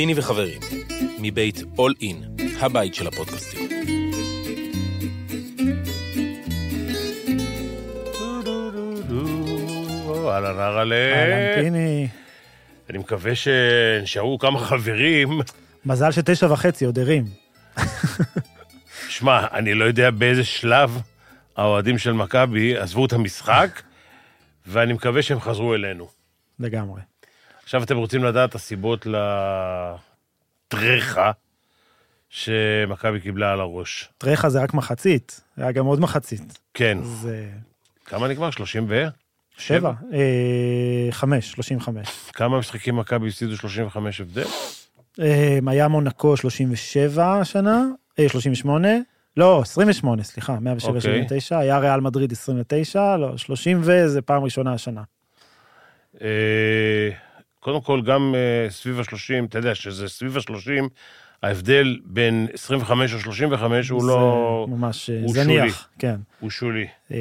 פיני וחברים, מבית All In, הבית של הפודקאסטים. אהלן אהלן. אהלן פיני. אני מקווה שנשארו כמה חברים. מזל שתשע וחצי, עוד ערים. שמע, אני לא יודע באיזה שלב האוהדים של מכבי עזבו את המשחק, ואני מקווה שהם חזרו אלינו. לגמרי. עכשיו אתם רוצים לדעת את הסיבות לטרחה שמכבי קיבלה על הראש. טרחה זה רק מחצית, היה גם עוד מחצית. כן. זה כמה נגמר? 30 ו? שבע, אה, חמש, שלושים וחמש. כמה משחקים מכבי הפסידו 35 הבדל? אה, היה מונקו 37 השנה, אה, 38, לא, 28, סליחה, 107, אוקיי. 79, היה ריאל מדריד 29, לא, 30 וזה פעם ראשונה השנה. קודם כל, גם אה, סביב ה-30, אתה יודע שזה סביב ה-30, ההבדל בין 25 או 35 הוא לא... ממש אה, הוא זניח, כן. הוא שולי. אה,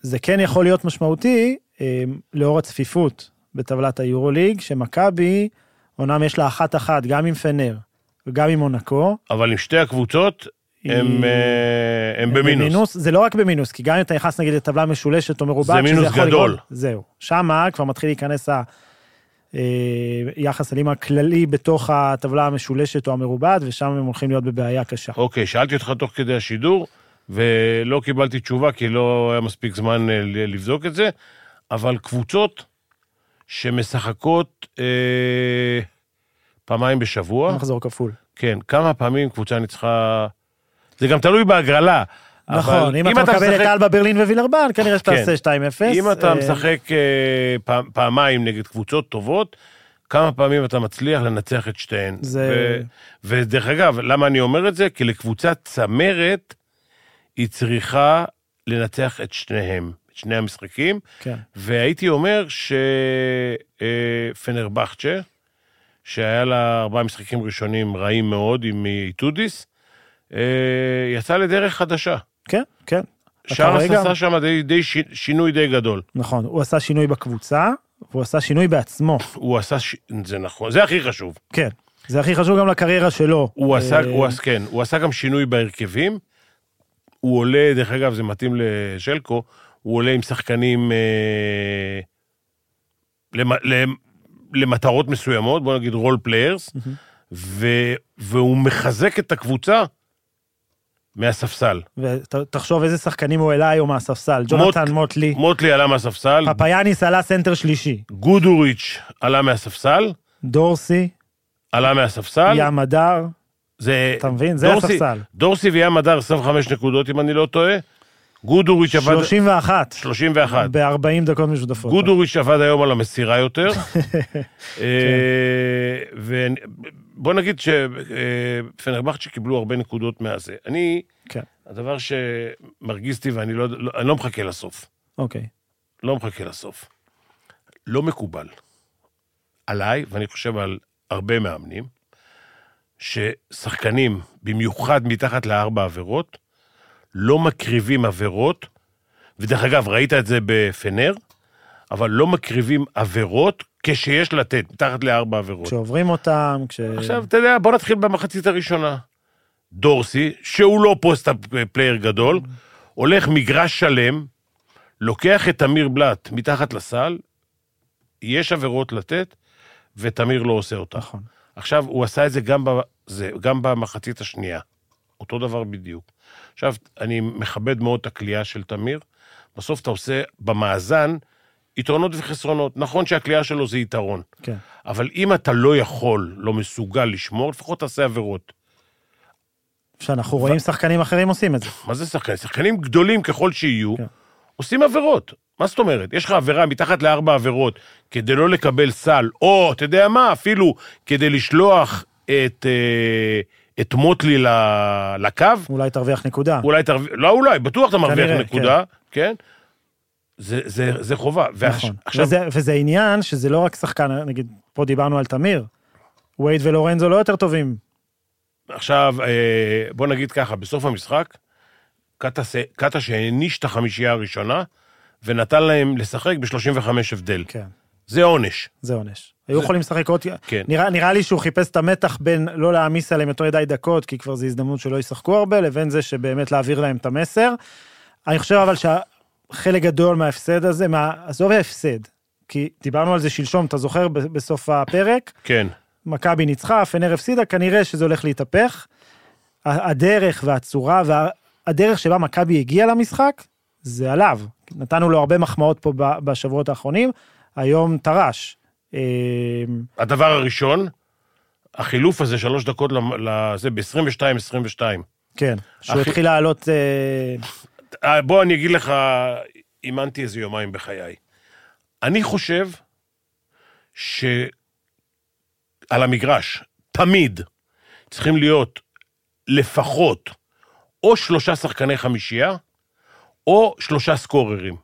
זה כן יכול להיות משמעותי אה, לאור הצפיפות בטבלת היורוליג, שמכבי, אומנם יש לה אחת-אחת גם עם פנר וגם עם מונקו. אבל עם שתי הקבוצות, הם, אה, הם במינוס. זה לא רק במינוס, כי גם אם אתה נכנס נגיד לטבלה משולשת או מרובעת, זה מינוס גדול. לגרום- זהו. שמה כבר מתחיל להיכנס היחס אלים הכללי בתוך הטבלה המשולשת או המרובעת, ושם הם הולכים להיות בבעיה קשה. אוקיי, שאלתי אותך תוך כדי השידור, ולא קיבלתי תשובה, כי לא היה מספיק זמן אה, לבדוק את זה, אבל קבוצות שמשחקות אה, פעמיים בשבוע, מחזור כפול. כן, כמה פעמים קבוצה ניצחה... זה גם תלוי בהגרלה. נכון, אבל אם אתה מקבל את משחק- אלבה ברלין ווילרבן, כנראה כן. שתעשה 2-0. אם אתה אה, משחק אה, פעם- פעמיים נגד קבוצות טובות, כמה פעמים אתה מצליח לנצח את שתיהן. זה- ו- ודרך אגב, למה אני אומר את זה? כי לקבוצת צמרת, היא לנצח את שניהם, את שני המשחקים, כן. והייתי אומר שפנרבכצ'ה, שהיה לה ארבעה משחקים ראשונים רעים מאוד עם איטודיס, אה, יצא לדרך חדשה. כן, כן. שרס גם- עשה שם די, די ש... שינוי די גדול. נכון, הוא עשה שינוי בקבוצה, והוא עשה שינוי בעצמו. הוא עשה, ש... זה נכון, זה הכי חשוב. כן. זה הכי חשוב גם לקריירה שלו. הוא עשה, אה, הוא עשה, כן, הוא עשה גם שינוי בהרכבים. הוא עולה, דרך אגב, זה מתאים לשלקו, הוא עולה עם שחקנים אה, למ, למ, למטרות מסוימות, בוא נגיד role players, ו, והוא מחזק את הקבוצה מהספסל. ותחשוב איזה שחקנים הוא העלה היום מהספסל. ג'ונתן מוטלי, מוטלי עלה מהספסל, פפאיאניס עלה סנטר שלישי, גודוריץ' עלה מהספסל, דורסי, עלה מהספסל. ים הדר, זה... אתה מבין? זה דורסי- הספסל. דורסי וים הדר 25 נקודות, אם אני לא טועה. גודוריץ' עבד... 31, 31. ב-40 דקות משותפות. גודוריץ' עבד היום על המסירה יותר. כן. ובוא נגיד שפנרבכצ'ה קיבלו הרבה נקודות מהזה. אני, כן, הדבר שמרגיז אותי, ואני לא, לא, אני לא מחכה לסוף. אוקיי. לא מחכה לסוף. לא מקובל עליי, ואני חושב על הרבה מאמנים, ששחקנים, במיוחד מתחת לארבע עבירות, לא מקריבים עבירות, ודרך אגב, ראית את זה בפנר, אבל לא מקריבים עבירות כשיש לתת, מתחת לארבע עבירות. כשעוברים אותם, כש... עכשיו, אתה יודע, בוא נתחיל במחצית הראשונה. דורסי, שהוא לא post player גדול, הולך מגרש שלם, לוקח את תמיר בלאט מתחת לסל, יש עבירות לתת, ותמיר לא עושה אותה. נכון. עכשיו, הוא עשה את זה גם, ב, זה, גם במחצית השנייה. אותו דבר בדיוק. עכשיו, אני מכבד מאוד את הכלייה של תמיר. בסוף אתה עושה במאזן יתרונות וחסרונות. נכון שהכלייה שלו זה יתרון, כן. אבל אם אתה לא יכול, לא מסוגל לשמור, לפחות תעשה עבירות. שאנחנו רואים שחקנים אחרים עושים את זה. מה זה שחקנים? שחקנים גדולים ככל שיהיו, כן. עושים עבירות. מה זאת אומרת? יש לך עבירה מתחת לארבע עבירות כדי לא לקבל סל, או, אתה יודע מה, אפילו כדי לשלוח את, אה, את מוטלי לקו, אולי תרוויח נקודה. אולי תרוויח, לא אולי, בטוח אתה מרוויח כנראה, נקודה, כן? זה, זה, זה חובה. ועכשיו, נכון. עכשיו, וזה, וזה עניין שזה לא רק שחקן, נגיד, פה דיברנו על תמיר. וייד ולורנזו לא יותר טובים. עכשיו, אה, בוא נגיד ככה, בסוף המשחק, קאטה- שהעניש את החמישייה הראשונה, ונתן להם לשחק ב-35 הבדל. כן, זה עונש. זה עונש. היו יכולים לשחק עוד... כן. נראה, נראה לי שהוא חיפש את המתח בין לא להעמיס עליהם יותר מדי דקות, כי כבר זו הזדמנות שלא ישחקו הרבה, לבין זה שבאמת להעביר להם את המסר. אני חושב אבל שחלק גדול מההפסד הזה, מה... עזוב ההפסד, כי דיברנו על זה שלשום, אתה זוכר, בסוף הפרק, כן. מכבי ניצחה, פנר הפסידה, כנראה שזה הולך להתהפך. הדרך והצורה והדרך שבה מכבי הגיעה למשחק, זה עליו. נתנו לו הרבה מחמאות פה בשבועות האחרונים, היום טרש. אה, הדבר הראשון, החילוף הזה, שלוש דקות לזה, ב-22-22. כן, שהוא התחיל לעלות, אה, בוא אני אגיד לך, אימנתי איזה יומיים בחיי. אני חושב שעל המגרש, תמיד, צריכים להיות לפחות או שלושה שחקני חמישייה, או שלושה סקוררים.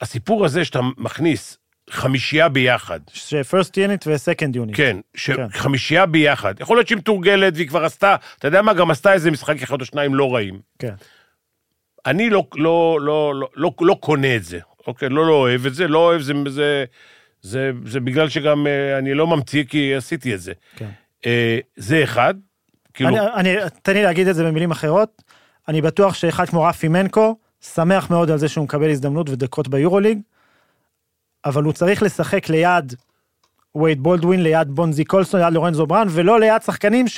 הסיפור הזה שאתה מכניס חמישייה ביחד, ש-first unit ו-second unit. כן, כן. שחמישייה ביחד, יכול להיות שהיא מתורגלת והיא כבר עשתה, אתה יודע מה, גם עשתה איזה משחק אחד או שניים לא רעים. כן. אני לא, לא, לא, לא, לא, לא קונה את זה, אוקיי? לא, לא אוהב את זה, לא אוהב זה, זה, זה, זה בגלל שגם אה, אני לא ממציא כי עשיתי את זה. כן. אה, זה אחד, כאילו, אני, אני, תן לי להגיד את זה במילים אחרות. אני בטוח שאחד כמו רפי מנקו, שמח מאוד על זה שהוא מקבל הזדמנות ודקות ביורוליג, אבל הוא צריך לשחק ליד וייד בולדווין, ליד בונזי קולסון, ליד לורנזו ברן, ולא ליד שחקנים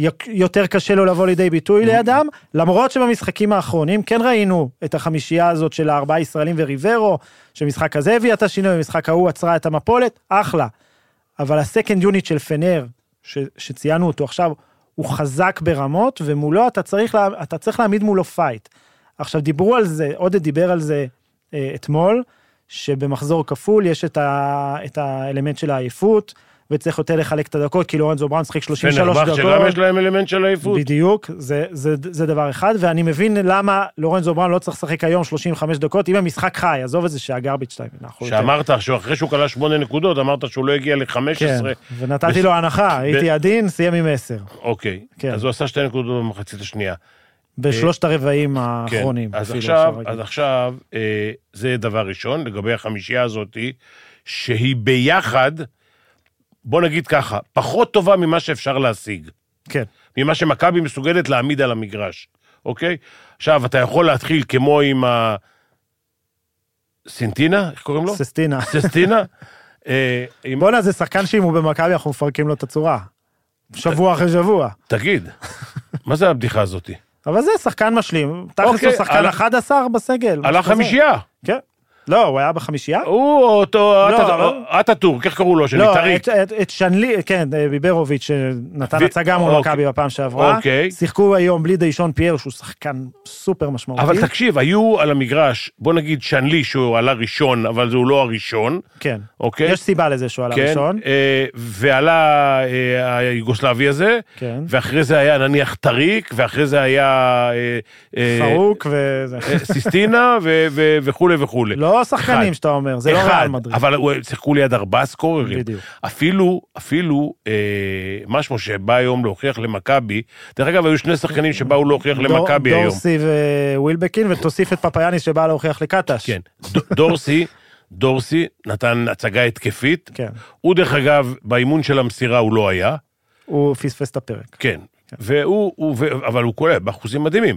שיותר קשה לו לבוא לידי ביטוי לידם, למרות שבמשחקים האחרונים כן ראינו את החמישייה הזאת של הארבעה ישראלים וריברו, שמשחק הזה הביאה את השינוי, במשחק ההוא עצרה את המפולת, אחלה. אבל ה-second unit של פנר, ש, שציינו אותו עכשיו, הוא חזק ברמות, ומולו אתה צריך, לה, אתה צריך להעמיד מולו fight. עכשיו דיברו על זה, עודד דיבר על זה אה, אתמול, שבמחזור כפול יש את, ה, את האלמנט של העייפות, וצריך יותר לחלק את הדקות, כי לורנזו בראון שחק 33 פנרבך דקות. שגם יש להם אלמנט של עייפות. בדיוק, זה, זה, זה דבר אחד, ואני מבין למה לורנזו בראון לא צריך לשחק היום 35 דקות, אם המשחק חי, עזוב את זה שהגרביץ' אנחנו... שאמרת, שאחרי שהוא כלה שמונה נקודות, אמרת שהוא לא הגיע ל-15. כן, ונתתי בש- לו הנחה, הייתי עדין, סיים עם 10, אוקיי, כן. אז הוא עשה שתי נקודות במחצית השנייה. בשלושת הרבעים כן, האחרונים. אז אפילו, עכשיו, אז. עכשיו, אה, זה דבר ראשון, לגבי החמישייה הזאתי, שהיא ביחד, בוא נגיד ככה, פחות טובה ממה שאפשר להשיג. כן, ממה שמכבי מסוגלת להעמיד על המגרש, אוקיי? עכשיו, אתה יכול להתחיל כמו עם ה... סינטינה? איך קוראים לו? ססטינה. ססטינה? אה, עם... בואנה, זה שחקן שאם הוא במכבי, אנחנו מפרקים לו את הצורה. שבוע אחרי שבוע. תגיד, מה זה הבדיחה הזאתי? אבל זה שחקן משלים. תכלס אוקיי, הוא שחקן על- 11 בסגל. על. החמישייה. כן. לא, הוא היה בחמישייה? הוא אותו, לא, אטה- אבל- אטאטורק, איך קראו לו? שלי? לא. את- שנלי, כן, ביברוביץ' שנתן הצגה מול אוקיי. מכבי בפעם שעברה. אוקיי. שיחקו היום בלי דיישון פייר, שהוא שחקן סופר משמעותי. אבל תקשיב, היו על המגרש, בוא נגיד שנלי שהוא עלה ראשון, אבל הוא לא הראשון, כן. אוקיי? יש סיבה לזה שהוא עלה כן, ראשון. אה, ועלה אה, היוגוסלבי הזה, כן. ואחרי זה היה נניח טריק, ואחרי זה היה אה, אה, פרוק וזה. אה, סיסטינה וכולי וכולי. לא השחקנים אחד. שאתה אומר, זה לא ריאל מדריד. אבל הוא- שיחקו ליד ארבעה סקוררים. בדיוק. אפילו, אפילו, אה, משהו שבא היום להוכיח למכבי, דרך אגב, היו שני שחקנים שבאו להוכיח למכבי היום. דורסי ווילבקין, ותוסיף את פפאיאניס שבא להוכיח לקטש. כן. דורסי, דורסי נתן הצגה התקפית. כן. הוא, דרך אגב, באימון של המסירה הוא לא היה. הוא פספס את הפרק. כן. והוא, הוא, אבל הוא קולע באחוזים מדהימים.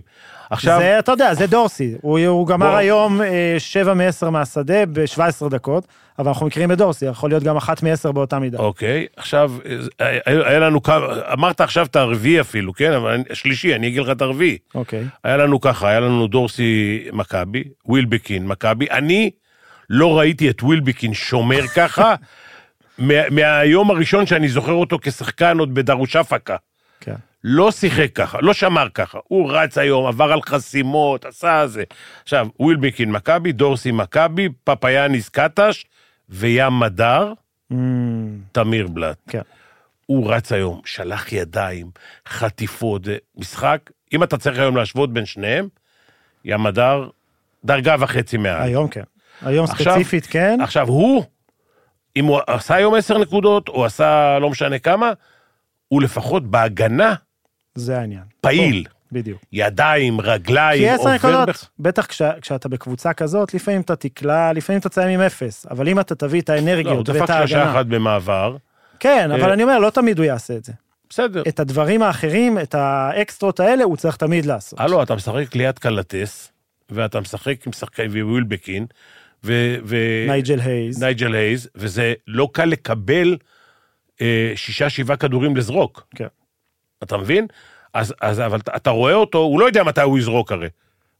עכשיו, זה, אתה יודע, זה דורסי. הוא, הוא גמר בוא. היום אה, 7 מ-10 מהשדה ב-17 דקות, אבל אנחנו מכירים את דורסי, יכול להיות גם אחת מ-10 באותה מידה. אוקיי, עכשיו, אה, היה, היה לנו כמה, אמרת עכשיו את הרביעי אפילו, כן? אבל השלישי, אני אגיד לך את הרביעי. אוקיי. היה לנו ככה, היה לנו דורסי מכבי, ווילבקין מכבי. אני לא ראיתי את ווילבקין שומר ככה מה, מהיום הראשון שאני זוכר אותו כשחקן עוד בדרושפקה. כן. לא שיחק ככה, לא שמר ככה. הוא רץ היום, עבר על חסימות, עשה זה. עכשיו, ווילבקין מכבי, דורסי מכבי, פפאיאניס קטש וים מדר, Mm, תמיר בלאט. כן. הוא רץ היום, שלח ידיים, חטיפות, משחק, אם אתה צריך היום להשוות בין שניהם, ים מדר, דרגה וחצי מעל. היום כן. היום עכשיו- ספציפית כן. עכשיו, הוא, אם הוא עשה היום עשר נקודות, או עשה לא משנה כמה, הוא לפחות בהגנה זה העניין. פעיל. בדיוק. ידיים, רגליים, כי עשר עובר... נקודות, בח- בטח כשה- כשאתה בקבוצה כזאת, לפעמים אתה תקלע, לפעמים אתה תסיים עם אפס, אבל אם אתה תביא את לא, הוא האנרגיות דפק ואת שלושה ההגנה, אחת במעבר, כן, אבל אה, אני אומר, לא תמיד הוא יעשה את זה. בסדר. את הדברים האחרים, את האקסטרות האלה, הוא צריך תמיד לעשות. הלו, אתה משחק ליד קלטס, ואתה משחק עם שחקנים, ווילבקין, ו... ו- נייג'ל הייז. נייג'ל הייז, וזה לא קל לקבל אה, שישה, שבעה כדורים לזרוק. כן. אתה מבין? אז, אז אבל אתה- רואה אותו, הוא לא יודע מתי הוא יזרוק הרי.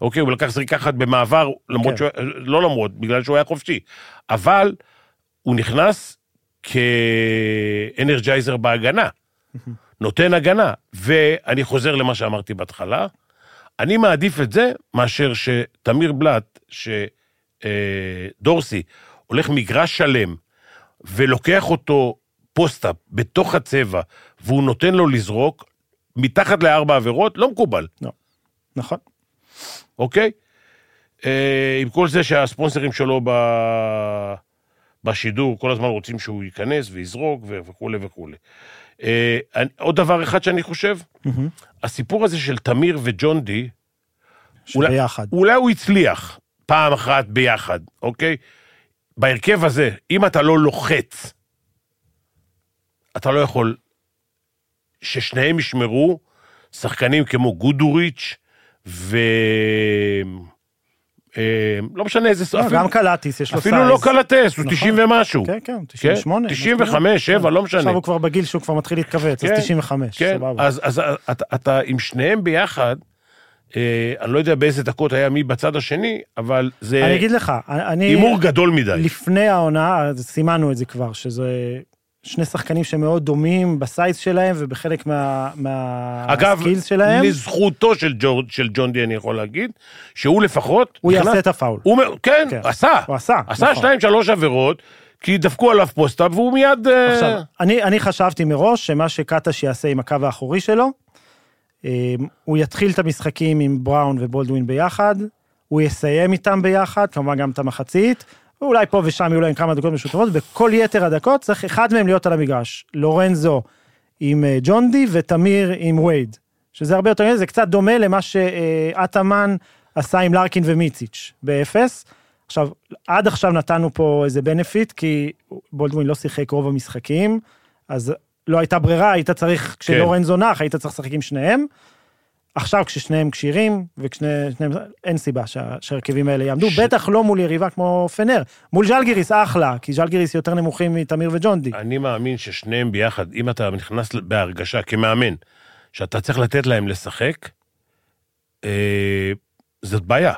אוקיי, הוא לקח זריקה אחת במעבר, למרות כן. שהוא, לא למרות, בגלל שהוא היה חופשי. אבל הוא נכנס כאנרג'ייזר בהגנה. נותן הגנה. ואני חוזר למה שאמרתי בהתחלה, אני מעדיף את זה מאשר שתמיר בלאט, שדורסי הולך מגרש שלם ולוקח אותו פוסט-אפ בתוך הצבע, והוא נותן לו לזרוק, מתחת לארבע עבירות, לא מקובל, נכון. אוקיי? אה, עם כל זה שהספונסרים שלו ב... בשידור כל הזמן רוצים שהוא ייכנס ויזרוק ו- וכולי וכולי. אה, אני- עוד דבר אחד שאני חושב, מהמם. הסיפור הזה של תמיר וג'ון די, אולי-. אולי הוא הצליח פעם אחת ביחד, אוקיי? בהרכב הזה, אם אתה לא לוחץ, אתה לא יכול ששניהם ישמרו שחקנים כמו גודוריץ' ו... אה, לא משנה איזה... לא, גם קלטיס יש לו size. אפילו לא קלטס, הוא נכון. 90 ומשהו. כן, כן, כן? 98. 95, 7, לא משנה. עכשיו הוא כבר בגיל שהוא כבר מתחיל להתכווץ, אז כן, 95, כן, סבבה. אז, אז אתה, עם שניהם ביחד, אה, אני לא יודע באיזה דקות היה מי בצד השני, אבל זה אני אגיד לך, אני... הימור גדול מדי. לפני העונה, סימנו את זה כבר, שזה שני שחקנים שמאוד דומים ב-size שלהם ובחלק מה, אגב, מה-skills שלהם, לזכותו של, ג'ור, של ג'ון די אני יכול להגיד, שהוא לפחות... הוא נכנס- יעשה את הפאול. הוא, כן, כן. עשה. הוא עשה, עשה נכון. שתיים, שלוש עבירות, כי דפקו עליו post-up והוא מיד... אה, עכשיו, אני, אני חשבתי מראש שמה שקטש יעשה עם הקו האחורי שלו, אה, הוא יתחיל את המשחקים עם בראון ובולדווין ביחד, הוא יסיים איתם ביחד, כמובן גם את המחצית, ואולי פה ושם יהיו להם כמה דקות משותפות, בכל יתר הדקות צריך אחד מהם להיות על המגרש. לורנזו עם אה, ג'ון די ותמיר עם וייד, שזה הרבה יותר, זה קצת דומה למה שאטאמן עשה עם לארקין ומיציץ' באפס. עכשיו, עד עכשיו נתנו פה איזה בנפיט, כי בולדווין לא שיחק רוב המשחקים, אז לא הייתה ברירה, היית צריך, כשלורנזו נח, היית צריך לשחק עם שניהם. עכשיו כששניהם כשירים, וכששניהם, אין סיבה שה- שההרכבים האלה יעמדו, ש- בטח לא מול יריבה כמו פנר. מול ז'לגיריס אחלה, כי ז'לגיריס יותר נמוכים מתמיר וג'ון די. אני מאמין ששניהם ביחד, אם אתה נכנס בהרגשה כמאמן, שאתה צריך לתת להם לשחק, אה, זאת בעיה.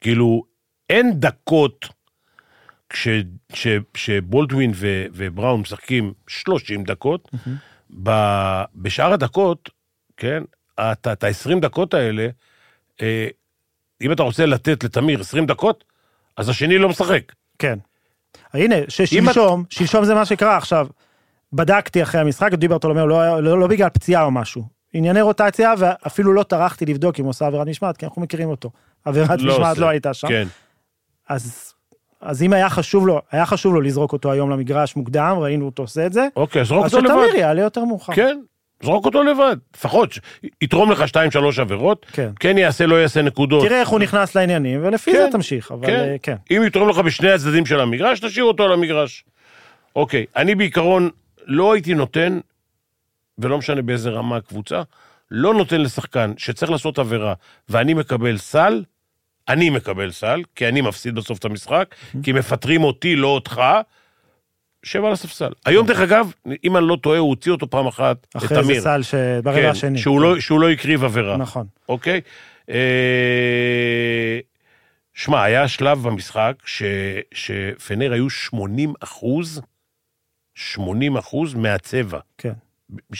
כאילו, אין דקות כש, ש, שבולדווין ו, ובראון משחקים 30 דקות, ב, בשאר הדקות, כן, את ה-20 דקות האלה, אה, אם אתה רוצה לתת לתמיר 20 דקות, אז השני לא משחק. כן. הנה, ששלשום, שלשום זה מה שקרה עכשיו. בדקתי אחרי המשחק, דיברט אומר, לא, לא, לא בגלל פציעה או משהו. ענייני רוטציה, ואפילו לא טרחתי לבדוק אם הוא עושה עבירת משמעת, כי אנחנו מכירים אותו. עבירת לא משמעת עושה. לא הייתה שם. כן. אז, אז אם היה חשוב לו, היה חשוב לו לזרוק אותו היום למגרש מוקדם, ראינו אותו עושה את זה, אוקיי, זרוק אז אותו לבד. שתמיר יעלה יותר מאוחר. כן, זרוק אותו לבד. לפחות, יתרום לך שתיים, שלוש עבירות, כן. כן יעשה, לא יעשה נקודות. תראה איך הוא נכנס לעניינים, ולפי כן, זה תמשיך, אבל כן. אה, כן. אם יתרום לך בשני הצדדים של המגרש, תשאיר אותו על המגרש. אוקיי, אני בעיקרון לא הייתי נותן, ולא משנה באיזה רמה הקבוצה, לא נותן לשחקן שצריך לעשות עבירה, ואני מקבל סל, אני מקבל סל, כי אני מפסיד בסוף את המשחק, כי מפטרים אותי, לא אותך, שב על הספסל. היום, דרך אגב, אם אני לא טועה, הוא הוציא אותו פעם אחת, את אחרי תמיר. זה סל שברבע כן, השני. שהוא לא, שהוא לא הקריב עבירה. נכון. אוקיי? אה, שמע, היה שלב במשחק ש, שפנר היו 80 אחוז, 80 אחוז מהצבע. כן.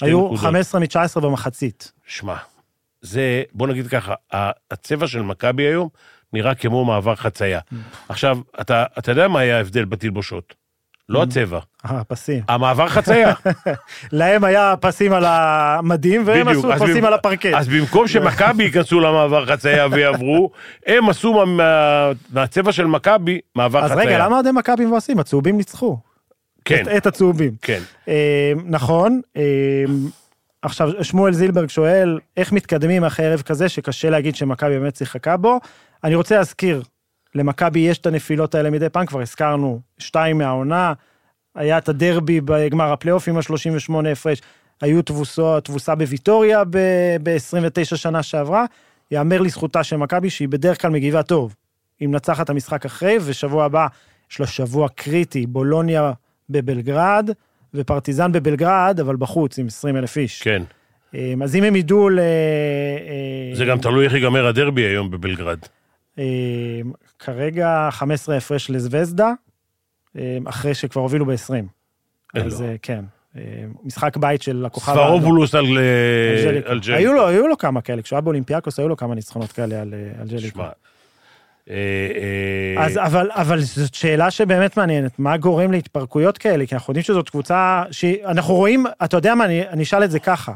היו נקודות. 15 מ-19 במחצית. שמע, זה, בוא נגיד ככה, הצבע של מכבי היום נראה כמו מעבר חצייה. Mm. עכשיו, אתה, אתה יודע מה היה ההבדל בתלבושות? לא הצבע, אה, פסים. המעבר חצייה. להם היה פסים על המדים, והם עשו אז פסים על הפרקט. אז במקום שמכבי ייכנסו למעבר חצייה ויעברו, הם עשו מה- מה- מהצבע של מכבי מעבר אז חצייה. רגע, למה אוהדי מכבי מבואסים? הצהובים ניצחו. כן, את- הצהובים. כן. אה, נכון, אה, עכשיו, שמואל זילברג שואל, איך מתקדמים אחרי ערב כזה שקשה להגיד שמכבי באמת שיחקה בו? אני רוצה להזכיר, למכבי יש את הנפילות האלה מדי פעם, כבר הזכרנו, שתיים מהעונה, היה את הדרבי בגמר הפלייאוף עם ה-38 הפרש, היו תבוסו, תבוסה בוויטוריה ב-29 שנה שעברה. יאמר לזכותה של מכבי שהיא בדרך כלל מגיבה טוב. היא מנצחת את המשחק אחרי, ושבוע הבא יש לה שבוע קריטי, בולוניה בבלגרד, ופרטיזן בבלגרד, אבל בחוץ עם 20 אלף איש. כן. אמ, אז אם הם ידעו ל... זה גם תלוי איך ייגמר הדרבי היום בבלגרד. כרגע 15 הפרש לזווזדה, אמ, אחרי שכבר הובילו ב-20. אין אז לו. אה, כן. אמ, משחק בית של הכוכב ספרובולוס על על אה. היו לו, היו לו כמה כאלה, כשהוא היה באולימפיאקוס היו לו כמה ניצחונות כאלה על, אה, על ג'ליקו. שמע, אה, אז אבל, אבל זאת שאלה שבאמת מעניינת, מה גורם להתפרקויות כאלה? כי אנחנו יודעים שזאת קבוצה שאנחנו רואים, אתה יודע מה, אני, אני אשאל את זה ככה.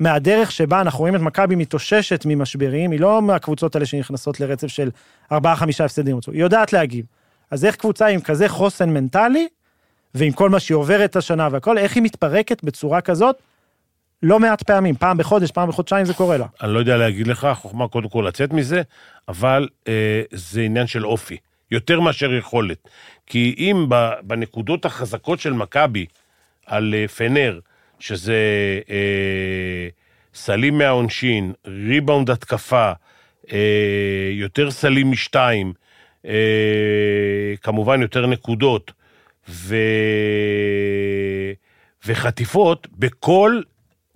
מהדרך שבה אנחנו רואים את מכבי מתאוששת ממשברים, היא לא מהקבוצות האלה שנכנסות לרצף של 4-5 הפסדים, היא יודעת להגיב. אז איך קבוצה עם כזה חוסן מנטלי, ועם כל מה שהיא עוברת השנה והכל, איך היא מתפרקת בצורה כזאת? לא מעט פעמים, פעם בחודש, פעם בחודשיים זה קורה לה. אני לא יודע להגיד לך, חוכמה קודם כל לצאת מזה, אבל אה, זה עניין של אופי, יותר מאשר יכולת. כי אם בנקודות החזקות של מכבי על אה, פנר, שזה אה, סלים מהעונשין, ריבאונד התקפה, אה, יותר סלים משתיים, אה, כמובן יותר נקודות, ו... וחטיפות, בכל,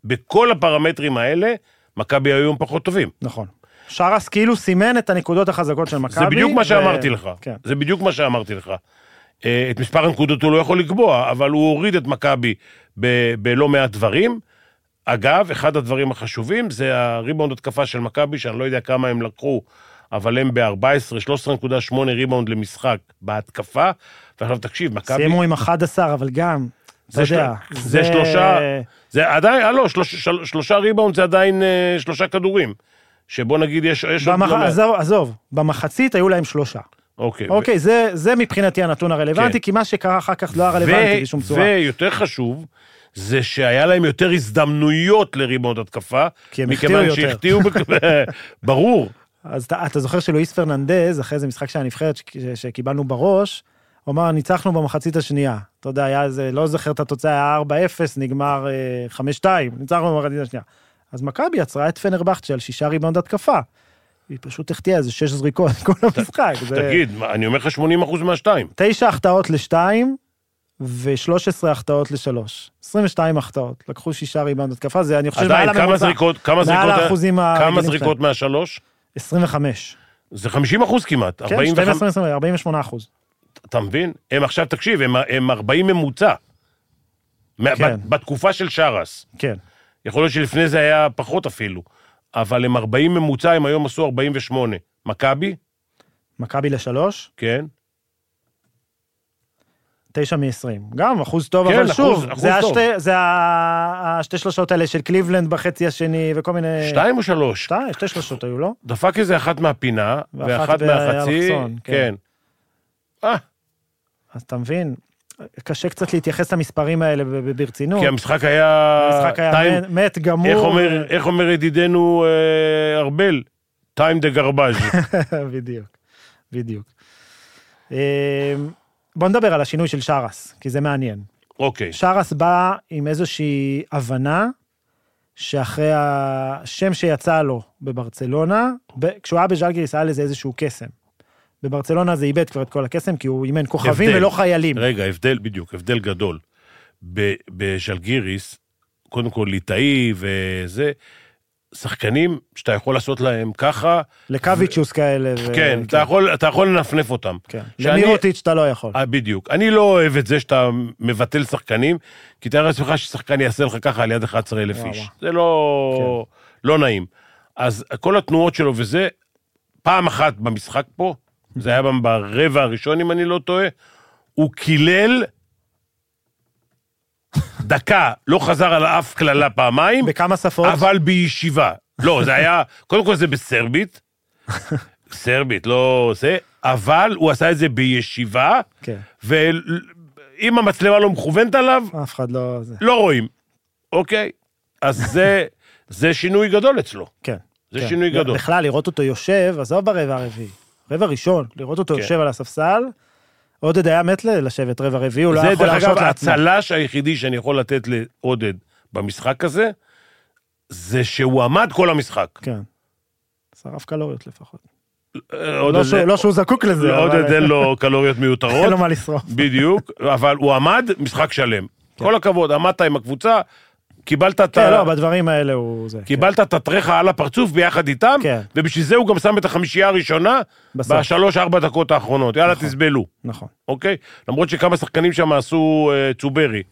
בכל הפרמטרים האלה, מכבי היו פחות טובים. נכון. שרס כאילו סימן את הנקודות החזקות של מכבי. זה בדיוק מה ו- שאמרתי לך. כן. זה בדיוק מה שאמרתי לך. אה, את מספר הנקודות הוא לא יכול לקבוע, אבל הוא הוריד את מכבי ב- בלא מעט דברים. אגב, אחד הדברים החשובים זה הריבאונד התקפה של מכבי, שאני לא יודע כמה הם לקחו, אבל הם ב-14, 13.8 ריבאונד למשחק בהתקפה. ועכשיו תקשיב, מכבי... סיימו עם 11, אבל גם, אתה זה של- יודע. זה שלושה- זה עדיין, אה, לא, שלוש, של, שלושה ריבאונד זה עדיין אה, שלושה כדורים. שבוא נגיד יש... יש במח... לא. עזוב, עזוב, במחצית היו להם שלושה. אוקיי. אוקיי, זה, זה מבחינתי הנתון הרלוונטי, כן. כי מה שקרה אחר כך לא היה רלוונטי בשום צורה. ויותר חשוב, זה שהיה להם יותר הזדמנויות לריבאונד התקפה. כי הם מכיוון החטיאו יותר. שהחטיאו, בק- ברור. אז אתה, אתה זוכר שלואיס פרננדז, אחרי איזה משחק של הנבחרת ש- ש- שקיבלנו בראש, הוא אמר, ניצחנו במחצית השנייה. אתה יודע, היה איזה, לא זוכר את התוצאה, היה 4-0, נגמר אה, 5-2, ניצחנו במחצית השנייה. אז מכבי יצרה את פנרבכט על שישה ריבאונד התקפה. היא פשוט החטיאה איזה שש זריקות כל המשחק. תגיד, אני אומר לך 80 אחוז מהשתיים. תשע החטאות לשתיים ו-13 החטאות לשלוש. 22 החטאות, לקחו שישה ריבאונד התקפה, זה אני חושב עדיין, מעל כמה הממוצע. זריקות, כמה זריקות, כמה זריקות. מהשלוש? 25. זה 50 אחוז כמעט. כן, 45 12, 20, 48 אחוז. אתה מבין? הם עכשיו, תקשיב, הם, הם 40 ממוצע. כן. בת- בתקופה של שרס. כן. יכול להיות שלפני זה היה פחות אפילו. אבל הם 40 ממוצע, הם היום עשו 48. מכבי, מכבי לשלוש, כן. תשע מ-20. גם אחוז טוב, כן, אבל אחוז- שוב, אחוז זה, טוב. השתי, זה השתי שלושות האלה של קליבלנד בחצי השני וכל מיני... שתיים או שלוש? שתיים, שתי שלושות היו, לא? דפק איזה אחת מהפינה, ואחת ואחת מהחצי, כן. כן. אה, אז אתה מבין, קשה קצת להתייחס למספרים האלה ברצינות. כי המשחק היה... המשחק היה טיים- מת- גמור. איך אומר- איך אומר ידידנו אה, ארבל? טיים דה גרבז'. בדיוק, בדיוק. אמ, בוא נדבר על השינוי של שרס, כי זה מעניין. אוקיי. שרס בא עם איזושהי הבנה שאחרי השם שיצא לו בברצלונה, כשהוא היה בז'לגיריס היה לזה איזשהו קסם. בברצלונה זה איבד כבר את כל הקסם, כי הוא אימן כוכבים הבדל. ולא חיילים. רגע, הבדל, בדיוק, הבדל גדול. בז'לגיריס, קודם כל ליטאי וזה, שחקנים שאתה יכול לעשות להם ככה, לקוויצ'וס כאלה. ו- כן, אתה יכול- אתה יכול לנפנף אותם. כן. שאני- למירוטיץ' אתה לא יכול. אה, בדיוק. אני לא אוהב את זה שאתה מבטל שחקנים, כי תאר לעצמך ששחקן יעשה לך ככה על יד 11,000 וואו, איש. זה לא, לא נעים. אז כל התנועות שלו וזה, פעם אחת במשחק פה, זה היה ברבע הראשון, אם אני לא טועה, הוא קילל דקה, לא חזר על אף קללה פעמיים, בכמה שפות? אבל בישיבה. לא, זה היה, קודם כל זה בסרבית, סרבית, לא זה, אבל הוא עשה את זה בישיבה, כן. ואם המצלמה לא מכוונת עליו, אף אחד לא... זה. לא רואים, אוקיי? אז זה, זה שינוי גדול אצלו. כן. זה כן. שינוי גדול. בכלל, לראות אותו יושב, עזוב ברבע הרביעי, רבע ראשון, לראות אותו כן. יושב על הספסל, עודד היה מת לשבת רבע רביעי, הוא לא זה יכול דרך להרשות אגב לעצמו. הצל"ש היחידי שאני יכול לתת לעודד במשחק הזה, זה שהוא עמד כל המשחק. כן. שרף קלוריות לפחות. אה, לא שהוא- לא שהוא זקוק לזה, אבל עודד אין לו קלוריות אין מיותרות, לו מה לשרוף. בדיוק, אבל הוא עמד משחק שלם. כל הכבוד, עמדת עם הקבוצה, קיבלת את כן, ה... לא, בדברים האלה הוא זה. קיבלת את הטרחה על הפרצוף ביחד איתם, כן. ובשביל זה הוא גם שם את החמישייה הראשונה. בשלוש-ארבע דקות האחרונות. יאללה, תסבלו, נכון. אוקיי? למרות שכמה שחקנים שם עשו אה, צוברי.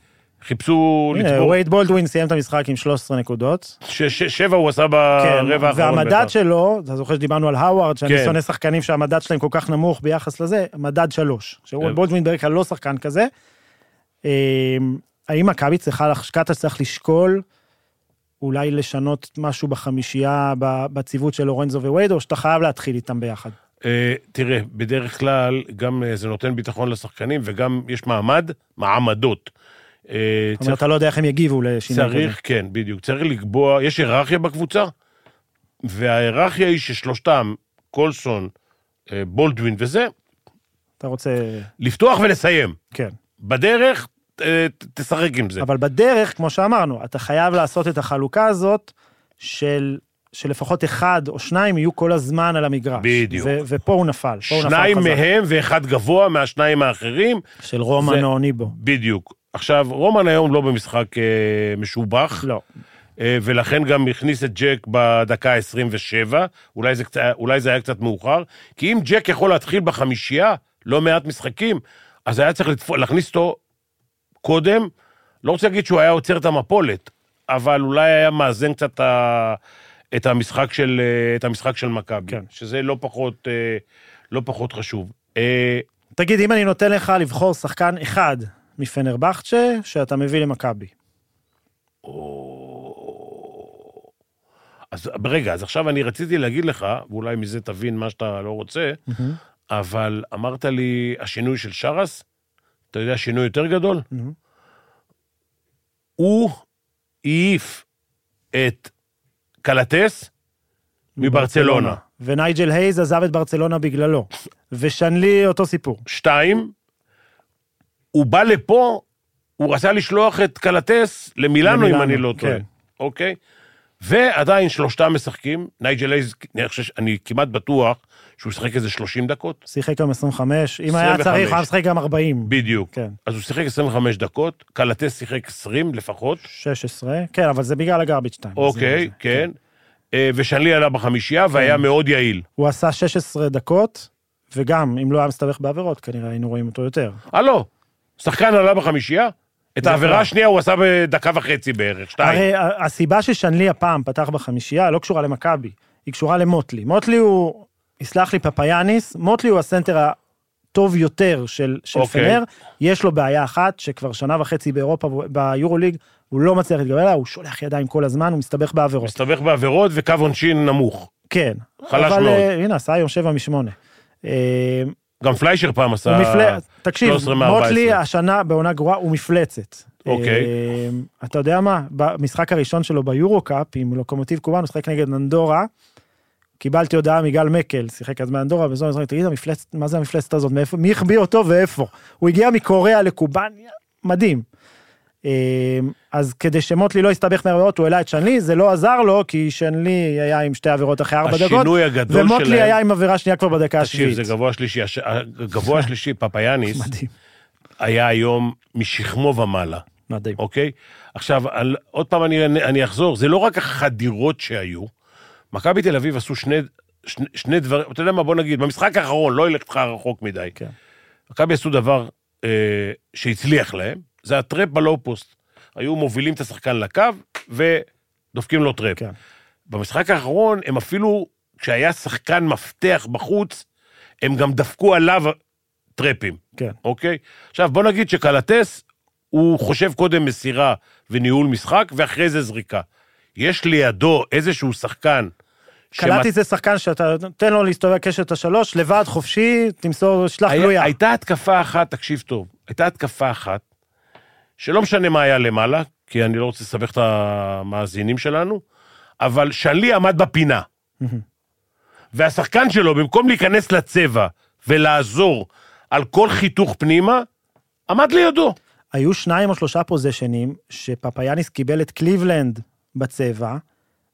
חיפשו לצבור. וייד בולדווין סיים את המשחק עם 13 נקודות. ש- ש- שבע הוא עשה כן, ברבע האחרון. והמדד. שלו, אתה זוכר שדיברנו על האווארד, שאני כן. שונא שחקנים שהמדד שלהם כל כך נמוך ביחס לזה, מדד שלוש. כן. שוייד בולדווין בדרך כלל לא שחקן כזה. האם מכבי צריכה, שקטה צריך לשקול אולי לשנות משהו בחמישייה, בציוות של לורנזו ווייד, או שאתה חייב להתחיל איתם ביחד? אה, תראה, בדרך כלל גם אה, זה נותן ביטחון לשחקנים וגם יש מעמד, מעמדות. אה, זאת אומרת, אתה לא יודע איך הם יגיבו לשינוי כזה. צריך, כן, בדיוק. צריך לקבוע, יש היררכיה בקבוצה, וההיררכיה היא ששלושתם, קולסון, אה, בולדווין וזה, אתה רוצה... לפתוח ולסיים. כן. בדרך, תשחק עם זה. אבל בדרך, כמו שאמרנו, אתה חייב לעשות את החלוקה הזאת של... שלפחות אחד או שניים יהיו כל הזמן על המגרש. בדיוק. ו- ופה הוא נפל. פה הוא נפל שניים חזק. מהם ואחד גבוה מהשניים האחרים, של רומן או ניבו. בדיוק. עכשיו, רומן היום לא במשחק אה, משובח, לא. אה, ולכן גם הכניס את ג'ק בדקה ה-27, אולי, זה אולי זה היה קצת מאוחר, כי אם ג'ק יכול להתחיל בחמישייה, לא מעט משחקים, אז היה צריך. להכניס אותו קודם, לא רוצה להגיד שהוא היה עוצר את המפולת, אבל אולי היה מאזן קצת את המשחק של, אה, את המשחק של מכבי, כן. שזה לא פחות, אה, לא פחות חשוב. אה, תגיד, אם אני נותן לך לבחור שחקן אחד מפנרבכצ'ה, שאתה מביא למכבי. אז רגע, אז עכשיו אני רציתי להגיד לך, ואולי מזה תבין מה שאתה לא רוצה, אבל אמרת לי, השינוי של שרס, אתה יודע שינוי יותר גדול? הוא העיף את קלטס מברצלונה. ונייג'ל הייז עזב את ברצלונה בגללו. ושנלי אותו סיפור. שתיים, הוא בא לפה, הוא רצה לשלוח את קלטס למילאנו, אם אני לא טועה. כן. אוקיי? ועדיין שלושתם משחקים, נייג'ל חושב, אני כמעט בטוח שהוא שיחק איזה 30 דקות. שיחק גם 25, אם היה 25. צריך, הוא היה משחק גם 40. בדיוק. כן. אז הוא שיחק 25 דקות, קלטס שיחק 20 לפחות. 16, כן, אבל זה בגלל הגרביץ' 2. אוקיי, כן. אה, ושנלי עלה בחמישייה והיה מאוד יעיל. הוא עשה 16 דקות, וגם, אם לא היה מסתבך בעבירות, כנראה היינו רואים אותו יותר. אה, לא. שחקן עלה בחמישייה, את זה העבירה קרה. השנייה הוא עשה בדקה וחצי בערך, שתיים. הרי הסיבה ששנלי הפעם פתח בחמישייה לא קשורה למכבי, היא קשורה למוטלי. מוטלי הוא, יסלח לי פפאיאניס, מוטלי הוא הסנטר הטוב יותר של, של אוקיי. פנר, יש לו בעיה אחת, שכבר שנה וחצי באירופה, ביורוליג, הוא לא מצליח להתגבר עליה, הוא שולח ידיים כל הזמן, הוא מסתבך בעבירות. מסתבך בעבירות וקו עונשין נמוך. כן. חלש אבל מאוד. אה, הנה, עשה היום שבע משמונה. אה, גם פליישר פעם עשה... מפל... תקשיב, 13 מ-14. מוטלי השנה בעונה גרועה הוא מפלצת. אוקיי. אה, אתה יודע מה? במשחק הראשון שלו ביורו-קאפ עם לוקומוטיב קובאן, הוא שיחק נגד ננדורה. קיבלתי הודעה מגל מקל, שיחק אז באנדורה, וזו, אמרתי, תגיד, המפלצת, מה זה המפלצת הזאת? מאיפה, מי החביא אותו ואיפה? הוא הגיע מקוריאה לקובאניה, מדהים. אה, אז כדי שמוטלי לא יסתבך מהעבירות, הוא העלה את שנלי, זה לא עזר לו, כי שנלי היה עם שתי עבירות אחרי ארבע דקות, השינוי הגדול ומוטלי שלהם- היה עם עבירה שנייה כבר בדקה תקשיב, השביעית. זה גבוה שלישי. הגבוה השלישי, פפאיאניס, מדהים, היה היום משכמו ומעלה, מדהים. אוקיי? עכשיו, על- עוד פעם אני, אני אחזור, זה לא רק החדירות שהיו, מכבי תל אביב עשו שני, שני, שני דברים, אתה יודע מה, בוא נגיד, במשחק האחרון, לא ילך לך רחוק מדי. כן. מכבי עשו דבר אה, שהצליח להם, זה הטראפ בלואו פוסט. היו מובילים את השחקן לקו ודופקים לו trap. כן. במשחק האחרון, הם אפילו, כשהיה שחקן מפתח בחוץ, הם גם דפקו עליו טראפים, כן. אוקיי? עכשיו, בוא נגיד שקלטס, הוא חושב קודם מסירה וניהול משחק, ואחרי זה זריקה. יש לידו איזשהו שחקן... קלטתי זה שחקן שאתה נותן לו להסתובב קשת השלוש, לבד, חופשי, תמסור, שלח גלויה. הייתה התקפה אחת, תקשיב טוב, הייתה התקפה אחת, שלא משנה מה היה למעלה, כי אני לא רוצה לסבך את המאזינים שלנו, אבל שלי עמד בפינה. והשחקן שלו, במקום להיכנס לצבע ולעזור על כל חיתוך פנימה, עמד לידו. היו שניים או שלושה פוזיישנים שפפאיאניס קיבל את קליבלנד בצבע,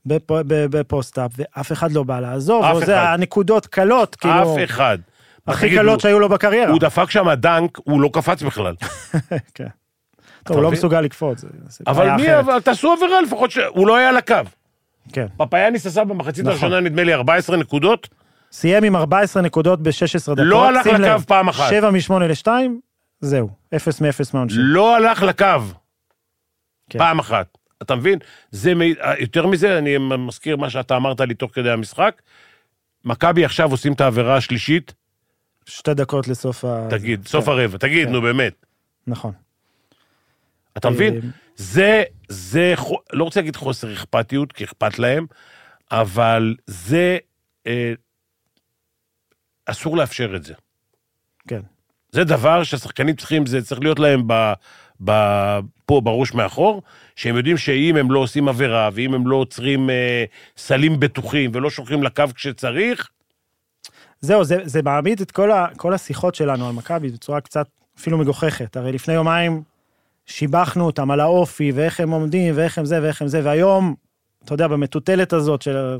בפ- ב-post-up, ואף אחד לא בא לעזור, או זה אחד. הנקודות קלות, כאילו, אף אחד. הכי קלות שהיו לו בקריירה. הוא דפק שם דנק, הוא לא קפץ בכלל. כן. טוב, הוא לא? מסוגל לקפוץ. זה- זה אבל מי. אבל תעשו עבירה לפחות, ש- הוא לא היה על הקו. כן. פפאיאניס עשה במחצית נכון. הראשונה, נדמה לי, 14 נקודות. סיים עם 14 נקודות ב-16 דקות. לא הלך לקו פעם אחת. 7 מ-8 ל-2, זהו. 0 מ-0 מהעונשין. לא הלך לקו. כן. פעם אחת. אתה מבין? זה, מ- יותר מזה, אני מזכיר מה שאתה אמרת לי תוך כדי המשחק. מכבי עכשיו עושים את העבירה השלישית, שתי דקות לסוף ה... תגיד, כן, סוף הרבע, תגיד, כן. נו באמת. נכון. אתה מבין? אה, זה, זה, לא רוצה להגיד חוסר אכפתיות, כי אכפת להם, אבל זה, אה, אסור לאפשר את זה. כן. זה דבר שהשחקנים צריכים, זה צריך להיות להם ב, פה בראש מאחור, שהם יודעים שאם הם לא עושים עבירה, ואם הם לא עוצרים אה, סלים בטוחים ולא שולחים לקו כשצריך, זהו, זה, זה מעמיד את כל, ה, כל השיחות שלנו על מכבי בצורה קצת אפילו מגוחכת. הרי לפני יומיים שיבחנו אותם על האופי, ואיך הם עומדים, ואיך הם זה, ואיך הם זה, והיום, אתה יודע, במטוטלת הזאת של...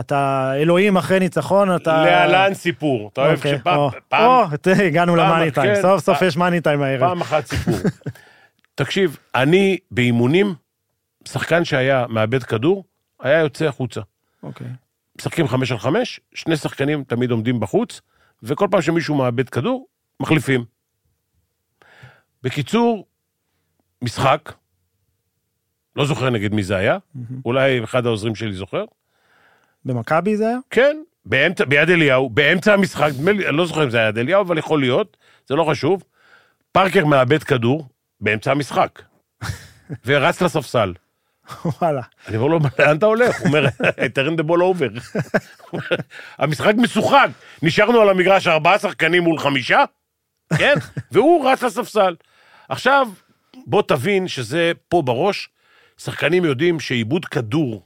אתה אלוהים אחרי ניצחון, אתה... להלן סיפור. אתה אוהב אוקיי, שפעם, או, הגענו למאני טיים, כן, סוף סוף יש מאני טיים הערב. פעם אחת סיפור. תקשיב, אני באימונים, שחקן שהיה מאבד כדור, היה יוצא החוצה. אוקיי. משחקים חמש על חמש, שני שחקנים תמיד עומדים בחוץ, וכל פעם שמישהו מאבד כדור, מחליפים. בקיצור, משחק, לא זוכר נגד מי זה היה, אולי אחד העוזרים שלי זוכר, במכבי זה היה? כן, באמצע, ביד אליהו, באמצע המשחק, אני לא זוכר אם זה היה יד אליהו, אבל יכול להיות, זה לא חשוב. פארקר מאבד כדור באמצע המשחק, ורץ לספסל. וואלה. אני אומר לו, לאן אתה הולך? הוא אומר, turn the ball over. המשחק משוחק, נשארנו על המגרש ארבעה שחקנים מול חמישה, כן? והוא רץ לספסל. עכשיו, בוא תבין שזה פה בראש, שחקנים יודעים שאיבוד כדור,